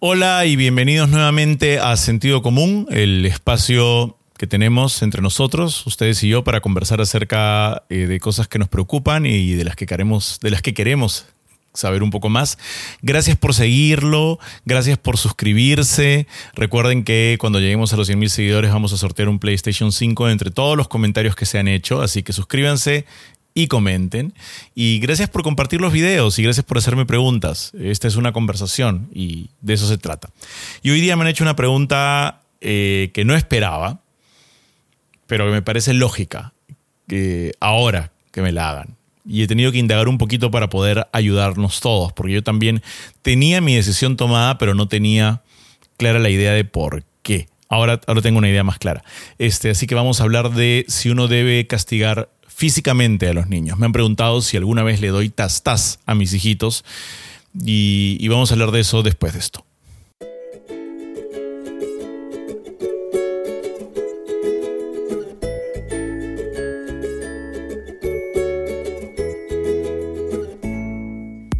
Hola y bienvenidos nuevamente a Sentido Común, el espacio que tenemos entre nosotros, ustedes y yo, para conversar acerca eh, de cosas que nos preocupan y de las que queremos, de las que queremos saber un poco más. Gracias por seguirlo, gracias por suscribirse. Recuerden que cuando lleguemos a los 100.000 seguidores vamos a sortear un PlayStation 5 entre todos los comentarios que se han hecho, así que suscríbanse y comenten. Y gracias por compartir los videos y gracias por hacerme preguntas. Esta es una conversación y de eso se trata. Y hoy día me han hecho una pregunta eh, que no esperaba, pero que me parece lógica que ahora que me la hagan. Y he tenido que indagar un poquito para poder ayudarnos todos, porque yo también tenía mi decisión tomada, pero no tenía clara la idea de por qué. Ahora, tengo una idea más clara. Este, así que vamos a hablar de si uno debe castigar físicamente a los niños. Me han preguntado si alguna vez le doy tas a mis hijitos y, y vamos a hablar de eso después de esto.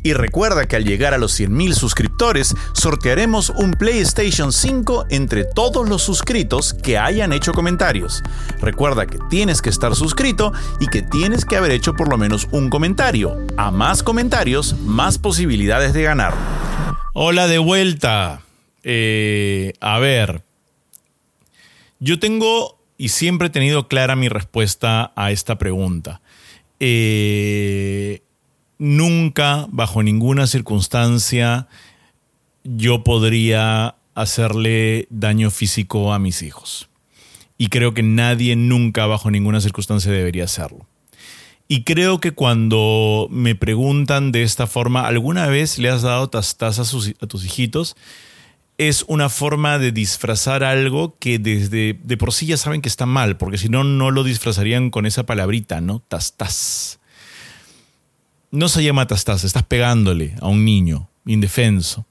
Y recuerda que al llegar a los 100.000 suscriptores, sortearemos un PlayStation 5 entre todos los suscritos que hayan hecho comentarios. Recuerda que tienes que estar suscrito y que tienes que haber hecho por lo menos un comentario. A más comentarios, más posibilidades de ganar. Hola de vuelta. Eh, a ver, yo tengo y siempre he tenido clara mi respuesta a esta pregunta. Eh, nunca, bajo ninguna circunstancia, yo podría hacerle daño físico a mis hijos. Y creo que nadie nunca, bajo ninguna circunstancia, debería hacerlo. Y creo que cuando me preguntan de esta forma, ¿alguna vez le has dado tastas a, tus hijitos? Es una forma de disfrazar algo que desde de por sí ya saben que está mal, porque si no, no lo disfrazarían con esa palabrita, ¿no? Tastas no se llama tastas, estás pegándole a un niño indefenso.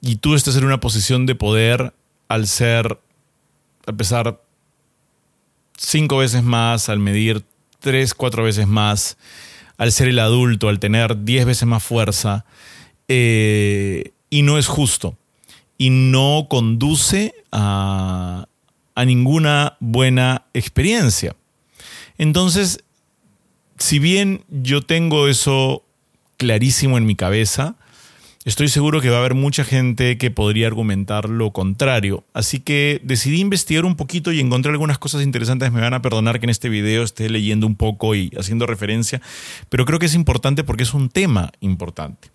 Y tú estás en una posición de poder al ser, al pesar cinco veces más, al medir tres, cuatro veces más, al ser el adulto, al tener diez veces más fuerza, eh, y no es justo. Y no conduce a, a ninguna buena experiencia. Entonces, si bien yo tengo eso clarísimo en mi cabeza, estoy seguro que va a haber mucha gente que podría argumentar lo contrario. Así que decidí investigar un poquito y encontré algunas cosas interesantes. Me van a perdonar que en este video esté leyendo un poco y haciendo referencia, pero creo que es importante porque es un tema importante.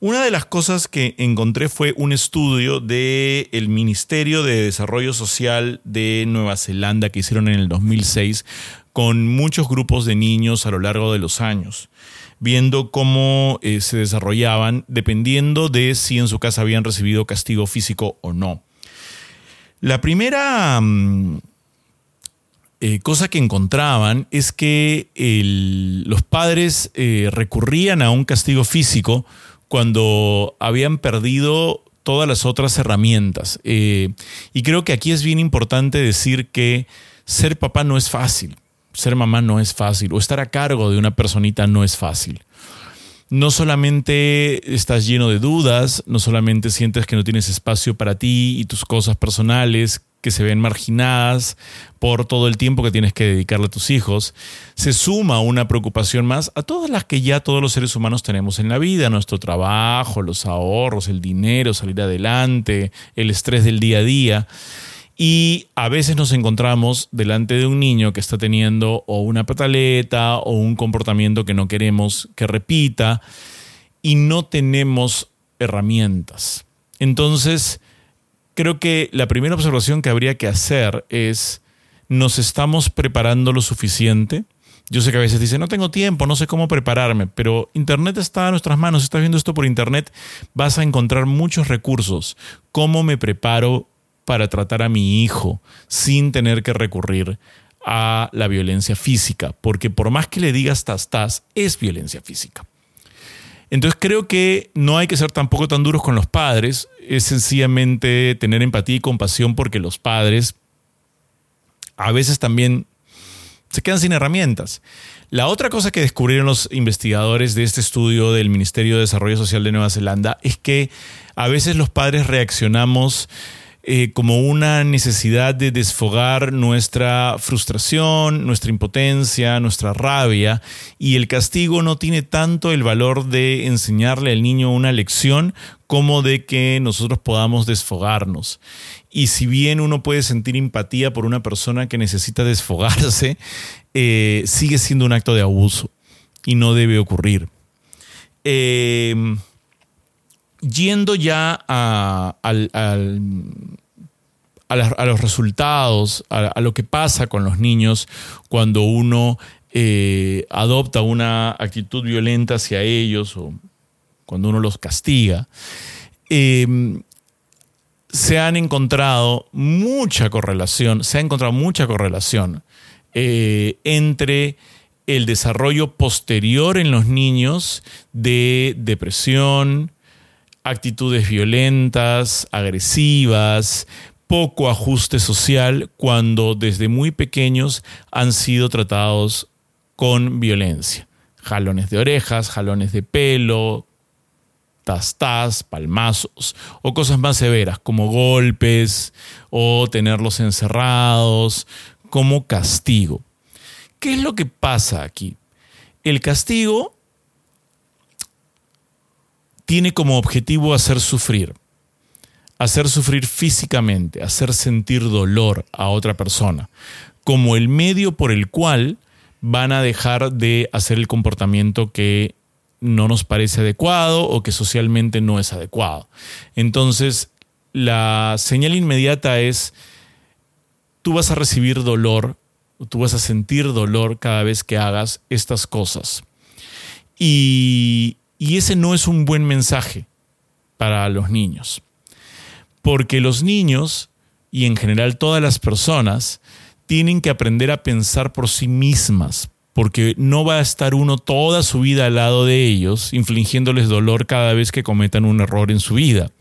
Una de las cosas que encontré fue un estudio del el Ministerio de Desarrollo Social de Nueva Zelanda que hicieron en el 2006 con muchos grupos de niños a lo largo de los años, viendo cómo eh, se desarrollaban dependiendo de si en su casa habían recibido castigo físico o no. La primera mm, eh, cosa que encontraban es que los padres eh, recurrían a un castigo físico cuando habían perdido todas las otras herramientas. y creo que aquí es bien importante decir que ser papá no es fácil ser mamá no es fácil o estar a cargo de una personita no es fácil. No solamente estás lleno de dudas, no solamente sientes que no tienes espacio para ti y tus cosas personales que se ven marginadas por todo el tiempo que tienes que dedicarle a tus hijos, se suma una preocupación más a todas las que ya todos los seres humanos tenemos en la vida, nuestro trabajo, los ahorros, el dinero, salir adelante, el estrés del día a día. Y a veces nos encontramos delante de un niño que está teniendo o una pataleta o un comportamiento que no queremos que repita y no tenemos herramientas. Entonces, creo que la primera observación que habría que hacer es, ¿nos estamos preparando lo suficiente? Yo sé que a veces dice, no tengo tiempo, no sé cómo prepararme, pero Internet está a nuestras manos, estás viendo esto por Internet, vas a encontrar muchos recursos. ¿Cómo me preparo para tratar a mi hijo sin tener que recurrir a la violencia física, porque por más que le digas tas es violencia física. Entonces creo que no hay que ser tampoco tan duros con los padres, es sencillamente tener empatía y compasión porque los padres a veces también se quedan sin herramientas. La otra cosa que descubrieron los investigadores de este estudio del Ministerio de Desarrollo Social de Nueva Zelanda es que a veces los padres reaccionamos eh, como una necesidad de desfogar nuestra frustración, nuestra impotencia, nuestra rabia, y el castigo no tiene tanto el valor de enseñarle al niño una lección como de que nosotros podamos desfogarnos. Y si bien uno puede sentir empatía por una persona que necesita desfogarse, eh, sigue siendo un acto de abuso y no debe ocurrir. Eh, yendo ya a, los resultados, a, lo que pasa con los niños cuando uno eh, adopta una actitud violenta hacia ellos o cuando uno los castiga, em, se han encontrado mucha correlación, se ha encontrado mucha correlación eh, entre el desarrollo posterior en los niños de depresión, actitudes violentas, agresivas, poco ajuste social cuando desde muy pequeños han sido tratados con violencia. Jalones de orejas, jalones de pelo, tas, palmazos o cosas más severas como golpes o tenerlos encerrados como castigo. ¿Qué es lo que pasa aquí? El castigo tiene como objetivo hacer sufrir, hacer sufrir físicamente, hacer sentir dolor a otra persona, como el medio por el cual van a dejar de hacer el comportamiento que no nos parece adecuado o que socialmente no es adecuado. Entonces, la señal inmediata es, tú vas a recibir dolor, tú vas a sentir dolor cada vez que hagas estas cosas. Y, y ese no es un buen mensaje para los niños. Porque los niños, y en general todas las personas, tienen que aprender a pensar por sí mismas, porque no va a estar uno toda su vida al lado de ellos, infligiéndoles dolor cada vez que cometan un error en su vida.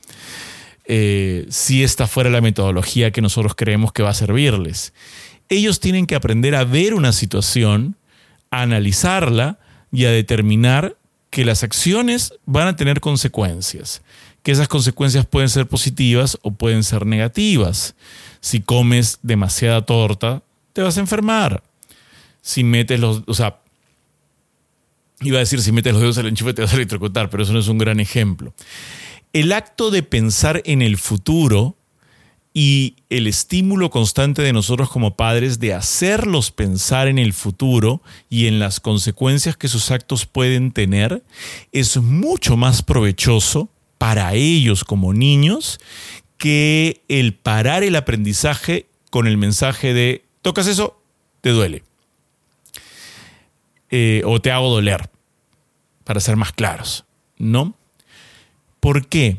Eh, si esta fuera la metodología que nosotros creemos que va a servirles. Ellos tienen que aprender a ver una situación, a analizarla y a determinar que las acciones van a tener consecuencias, que esas consecuencias pueden ser positivas o pueden ser negativas. Si comes demasiada torta, te vas a enfermar. Si metes los, o sea, iba a decir si metes los dedos al enchufe te vas a electrocutar, pero eso no es un gran ejemplo. El acto de pensar en el futuro y el estímulo constante de nosotros como padres de hacerlos pensar en el futuro y en las consecuencias que sus actos pueden tener es mucho más provechoso para ellos como niños que el parar el aprendizaje con el mensaje de tocas eso, te duele. Eh, o te hago doler, para ser más claros, ¿no? ¿Por qué?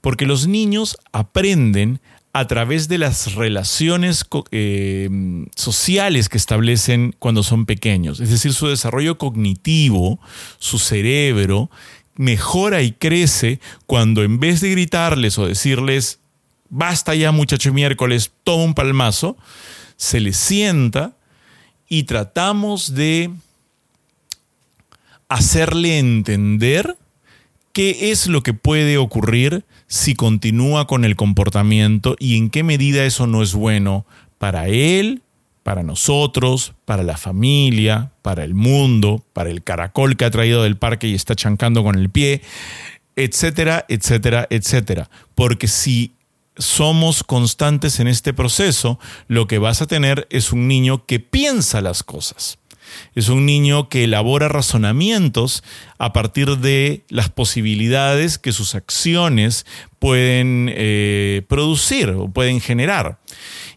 Porque los niños aprenden a través de las relaciones eh, sociales que establecen cuando son pequeños. Es decir, su desarrollo cognitivo, su cerebro, mejora y crece cuando en vez de gritarles o decirles, basta ya muchacho miércoles, toma un palmazo, se les sienta y tratamos de hacerle entender qué es lo que puede ocurrir si continúa con el comportamiento y en qué medida eso no es bueno para él, para nosotros, para la familia, para el mundo, para el caracol que ha traído del parque y está chancando con el pie, etcétera, etcétera, etcétera. Porque si somos constantes en este proceso, lo que vas a tener es un niño que piensa las cosas. Es un niño que elabora razonamientos a partir de las posibilidades que sus acciones pueden eh, producir o pueden generar.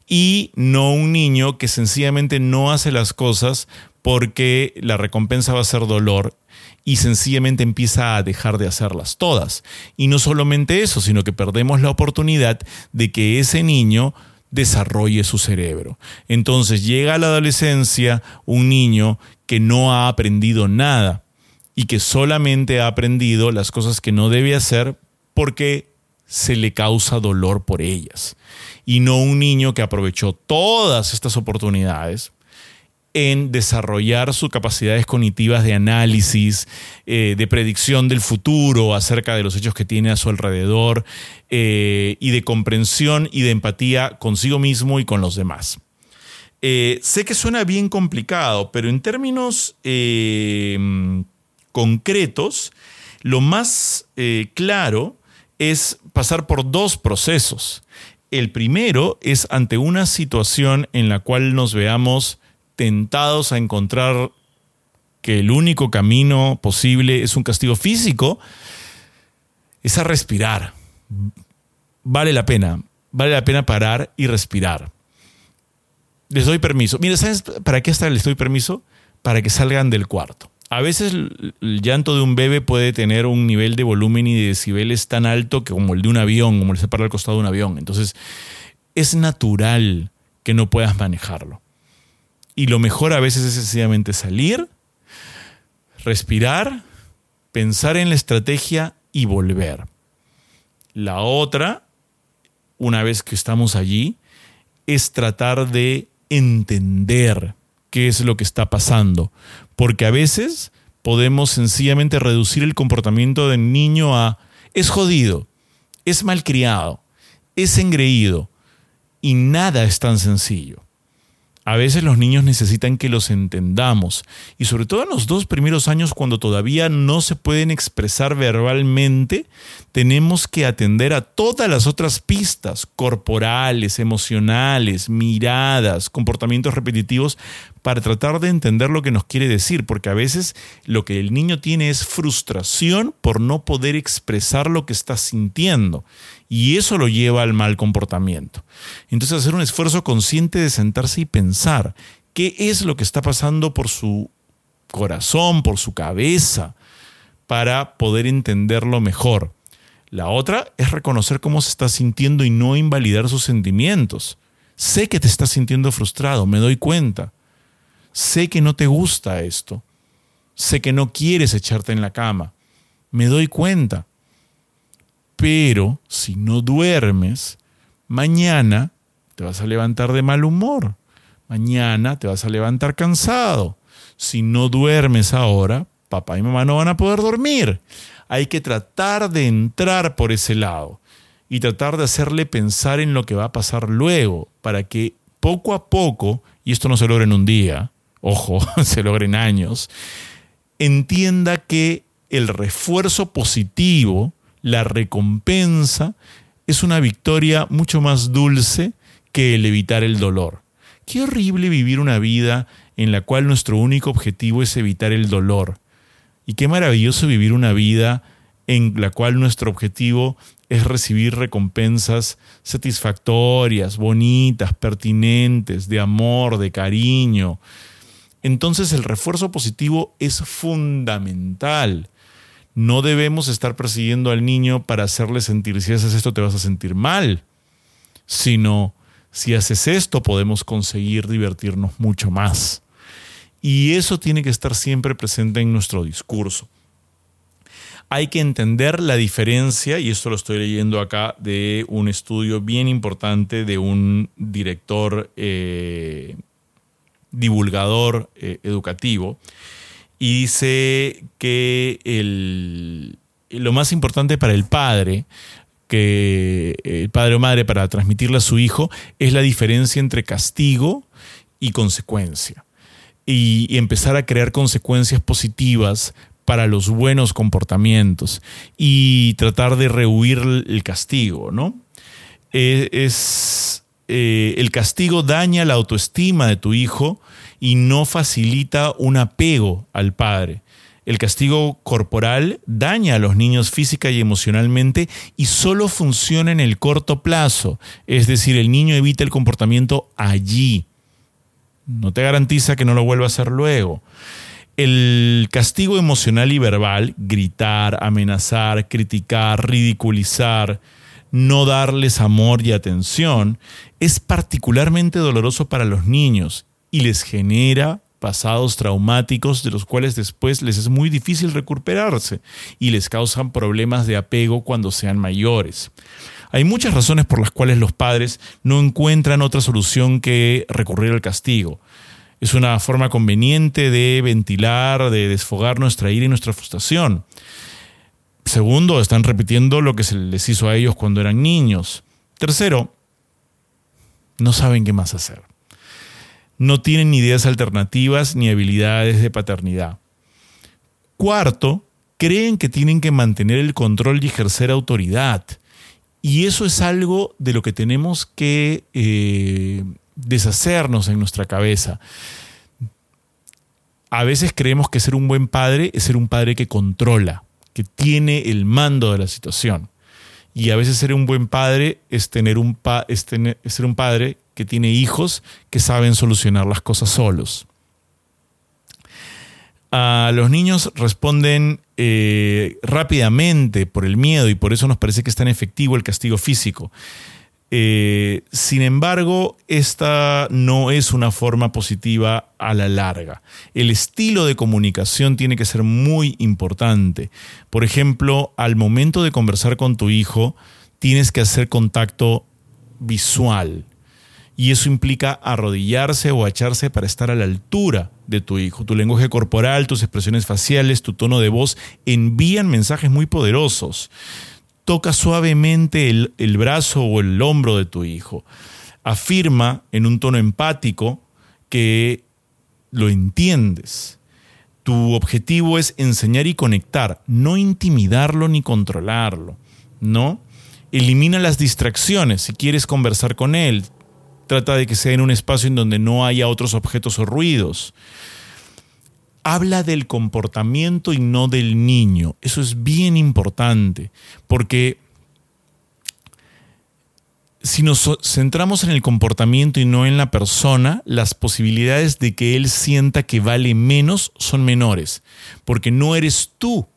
Y no un niño que sencillamente no hace las cosas porque la recompensa va a ser dolor y sencillamente empieza a dejar de hacerlas todas. Y no solamente eso, sino que perdemos la oportunidad de que ese niño desarrolle su cerebro. Entonces llega a la adolescencia un niño que no ha aprendido nada y que solamente ha aprendido las cosas que no debe hacer porque se le causa dolor por ellas. Y no un niño que aprovechó todas estas oportunidades en desarrollar sus capacidades cognitivas de análisis, eh, de predicción del futuro acerca de los hechos que tiene a su alrededor eh, y de comprensión y de empatía consigo mismo y con los demás. Eh, sé que suena bien complicado, pero en términos concretos, lo más claro es pasar por dos procesos. El primero es ante una situación en la cual nos veamos tentados a encontrar que el único camino posible es un castigo físico, es a respirar. Vale la pena, vale la pena parar y respirar. Les doy permiso. Mira, ¿sabes para qué hasta les doy permiso? Para que salgan del cuarto. A veces el llanto de un bebé puede tener un nivel de volumen y de decibeles tan alto que como el de un avión, como el se para al costado de un avión. Entonces, es natural que no puedas manejarlo. Y lo mejor a veces es sencillamente salir, respirar, pensar en la estrategia y volver. La otra, una vez que estamos allí, es tratar de entender qué es lo que está pasando. Porque a veces podemos sencillamente reducir el comportamiento del niño a es jodido, es malcriado, es engreído. Y nada es tan sencillo. A veces los niños necesitan que los entendamos y sobre todo en los dos primeros años cuando todavía no se pueden expresar verbalmente, tenemos que atender a todas las otras pistas corporales, emocionales, miradas, comportamientos repetitivos para tratar de entender lo que nos quiere decir, porque a veces lo que el niño tiene es frustración por no poder expresar lo que está sintiendo y eso lo lleva al mal comportamiento. Entonces hacer un esfuerzo consciente de sentarse y pensar qué es lo que está pasando por su corazón, por su cabeza, para poder entenderlo mejor. La otra es reconocer cómo se está sintiendo y no invalidar sus sentimientos. Sé que te estás sintiendo frustrado, me doy cuenta. Sé que no te gusta esto. Sé que no quieres echarte en la cama. Me doy cuenta. Pero si no duermes, mañana te vas a levantar de mal humor. Mañana te vas a levantar cansado. Si no duermes ahora, papá y mamá no van a poder dormir. Hay que tratar de entrar por ese lado y tratar de hacerle pensar en lo que va a pasar luego, para que poco a poco, y esto no se logra en un día, ojo, se logra en años, entienda que el refuerzo positivo la recompensa es una victoria mucho más dulce que el evitar el dolor. Qué horrible vivir una vida en la cual nuestro único objetivo es evitar el dolor. Y qué maravilloso vivir una vida en la cual nuestro objetivo es recibir recompensas satisfactorias, bonitas, pertinentes, de amor, de cariño. Entonces el refuerzo positivo es fundamental. No debemos estar persiguiendo al niño para hacerle sentir, si haces esto te vas a sentir mal, sino si haces esto podemos conseguir divertirnos mucho más. Y eso tiene que estar siempre presente en nuestro discurso. Hay que entender la diferencia, y esto lo estoy leyendo acá, de un estudio bien importante de un director, eh, divulgador eh, educativo, y dice que lo más importante para el padre, que el padre o madre para transmitirle a su hijo, es la diferencia entre castigo y consecuencia. Y, empezar a crear consecuencias positivas para los buenos comportamientos y tratar de rehuir el castigo, ¿no? Eh, es, eh, el castigo daña la autoestima de tu hijo y no facilita un apego al padre. El castigo corporal daña a los niños física y emocionalmente y solo funciona en el corto plazo, es decir, el niño evita el comportamiento allí. No te garantiza que no lo vuelva a hacer luego. El castigo emocional y verbal, gritar, amenazar, criticar, ridiculizar, no darles amor y atención, es particularmente doloroso para los niños y les genera pasados traumáticos de los cuales después les es muy difícil recuperarse y les causan problemas de apego cuando sean mayores. Hay muchas razones por las cuales los padres no encuentran otra solución que recurrir al castigo. Es una forma conveniente de ventilar, de desfogar nuestra ira y nuestra frustración. Segundo, están repitiendo lo que se les hizo a ellos cuando eran niños. Tercero, no saben qué más hacer. No tienen ideas alternativas ni habilidades de paternidad. Cuarto, creen que tienen que mantener el control y ejercer autoridad. Y eso es algo de lo que tenemos que eh, deshacernos en nuestra cabeza. A veces creemos que ser un buen padre es ser un padre que controla, que tiene el mando de la situación. Y a veces ser un buen padre es, tener un es ser un padre que tiene hijos que saben solucionar las cosas solos. A los niños responden eh, rápidamente por el miedo y por eso nos parece que es tan efectivo el castigo físico. Eh, sin embargo, esta no es una forma positiva a la larga. El estilo de comunicación tiene que ser muy importante. Por ejemplo, al momento de conversar con tu hijo, tienes que hacer contacto visual y eso implica arrodillarse o echarse para estar a la altura de tu hijo. Tu lenguaje corporal, tus expresiones faciales, tu tono de voz envían mensajes muy poderosos. Toca suavemente el, brazo o el hombro de tu hijo. Afirma en un tono empático que lo entiendes. Tu objetivo es enseñar y conectar, no intimidarlo ni controlarlo, ¿no? Elimina las distracciones si quieres conversar con él trata de que sea en un espacio en donde no haya otros objetos o ruidos. Habla del comportamiento y no del niño. Eso es bien importante, porque si nos centramos en el comportamiento y no en la persona, las posibilidades de que él sienta que vale menos son menores, porque no eres tú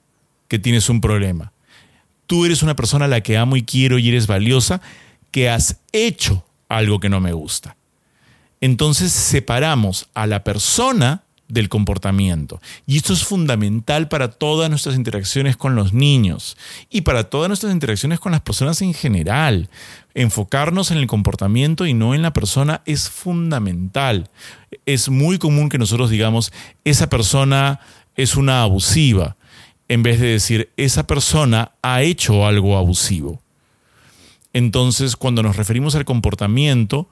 que tienes un problema. Tú eres una persona a la que amo y quiero y eres valiosa, que has hecho algo que no me gusta. Entonces separamos a la persona del comportamiento. Y esto es fundamental para todas nuestras interacciones con los niños y para todas nuestras interacciones con las personas en general. Enfocarnos en el comportamiento y no en la persona es fundamental. Es muy común que nosotros digamos, esa persona es una abusiva, en vez de decir, esa persona ha hecho algo abusivo. Entonces, cuando nos referimos al comportamiento,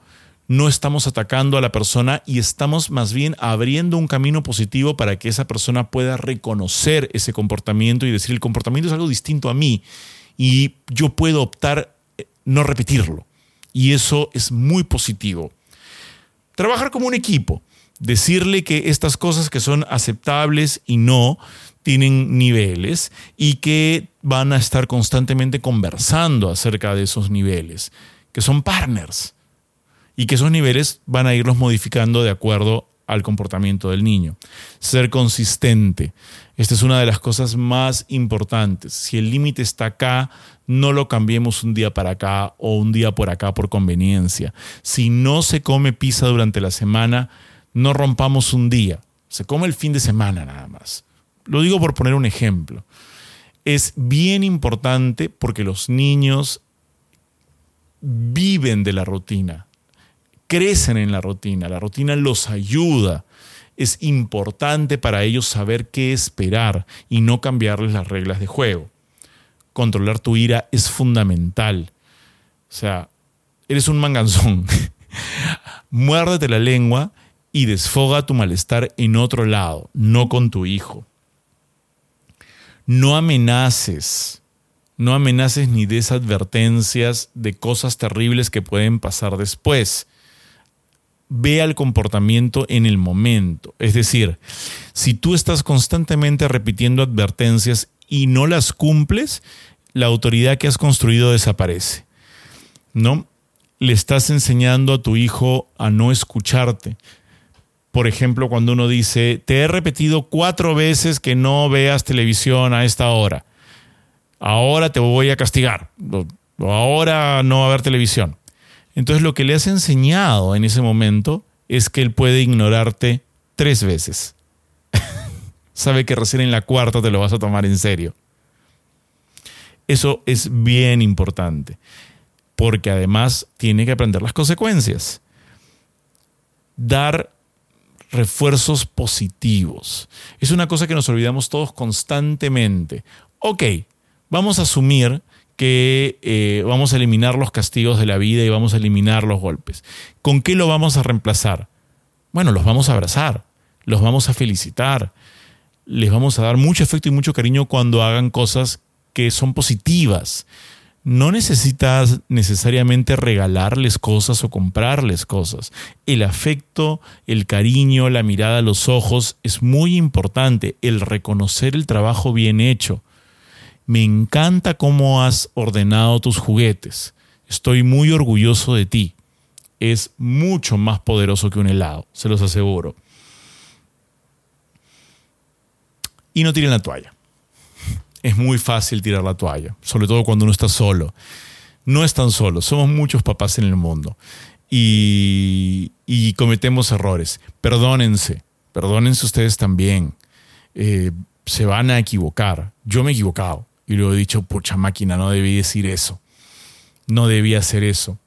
no estamos atacando a la persona y estamos más bien abriendo un camino positivo para que esa persona pueda reconocer ese comportamiento y decir el comportamiento es algo distinto a mí y yo puedo optar eh, no repetirlo. Y eso es muy positivo. Trabajar como un equipo, decirle que estas cosas que son aceptables y no tienen niveles y que van a estar constantemente conversando acerca de esos niveles, que son partners y que esos niveles van a irlos modificando de acuerdo al comportamiento del niño. Ser consistente. Esta es una de las cosas más importantes. Si el límite está acá, no lo cambiemos un día para acá o un día por acá por conveniencia. Si no se come pizza durante la semana, no rompamos un día. Se come el fin de semana nada más. Lo digo por poner un ejemplo. Es bien importante porque los niños viven de la rutina, crecen en la rutina, la rutina los ayuda. Es importante para ellos saber qué esperar y no cambiarles las reglas de juego. Controlar tu ira es fundamental. O sea, eres un manganzón. Muérdete la lengua y desfoga tu malestar en otro lado, no con tu hijo no amenaces, no amenaces ni des advertencias de cosas terribles que pueden pasar después. Ve al comportamiento en el momento. Es decir, si tú estás constantemente repitiendo advertencias y no las cumples, la autoridad que has construido desaparece. ¿No? Le estás enseñando a tu hijo a no escucharte por ejemplo, cuando uno dice, te he repetido cuatro veces que no veas televisión a esta hora, ahora te voy a castigar, ahora no va a haber televisión. Entonces lo que le has enseñado en ese momento es que él puede ignorarte tres veces. Sabe que recién en la cuarta te lo vas a tomar en serio. Eso es bien importante, porque además tiene que aprender las consecuencias. Dar refuerzos positivos. Es una cosa que nos olvidamos todos constantemente. Ok, vamos a asumir que eh, vamos a eliminar los castigos de la vida y vamos a eliminar los golpes. ¿Con qué lo vamos a reemplazar? Bueno, los vamos a abrazar, los vamos a felicitar, les vamos a dar mucho afecto y mucho cariño cuando hagan cosas que son positivas. No necesitas necesariamente regalarles cosas o comprarles cosas. El afecto, el cariño, la mirada a los ojos es muy importante. El reconocer el trabajo bien hecho. Me encanta cómo has ordenado tus juguetes. Estoy muy orgulloso de ti. Es mucho más poderoso que un helado, se los aseguro. Y no tiren la toalla. Es muy fácil tirar la toalla, sobre todo cuando uno está solo. No están solos, somos muchos papás en el mundo y, cometemos errores. Perdónense, perdónense ustedes también. Eh, se van a equivocar. Yo me he equivocado y luego he dicho, pucha máquina, no debí decir eso. No debí hacer eso.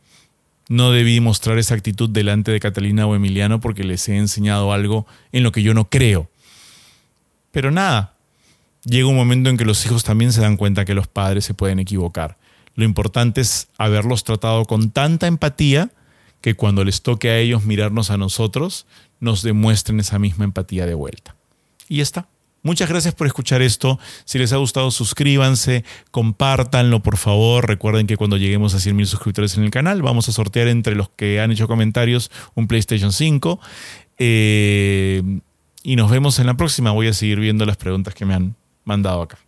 No debí mostrar esa actitud delante de Catalina o Emiliano porque les he enseñado algo en lo que yo no creo. Pero nada, llega un momento en que los hijos también se dan cuenta que los padres se pueden equivocar. Lo importante es haberlos tratado con tanta empatía que cuando les toque a ellos mirarnos a nosotros, nos demuestren esa misma empatía de vuelta. Y está. Muchas gracias por escuchar esto. Si les ha gustado, suscríbanse, compártanlo, por favor. Recuerden que cuando lleguemos a 100.000 suscriptores en el canal, vamos a sortear entre los que han hecho comentarios un PlayStation 5. Eh, y nos vemos en la próxima. Voy a seguir viendo las preguntas que me han mandado acá.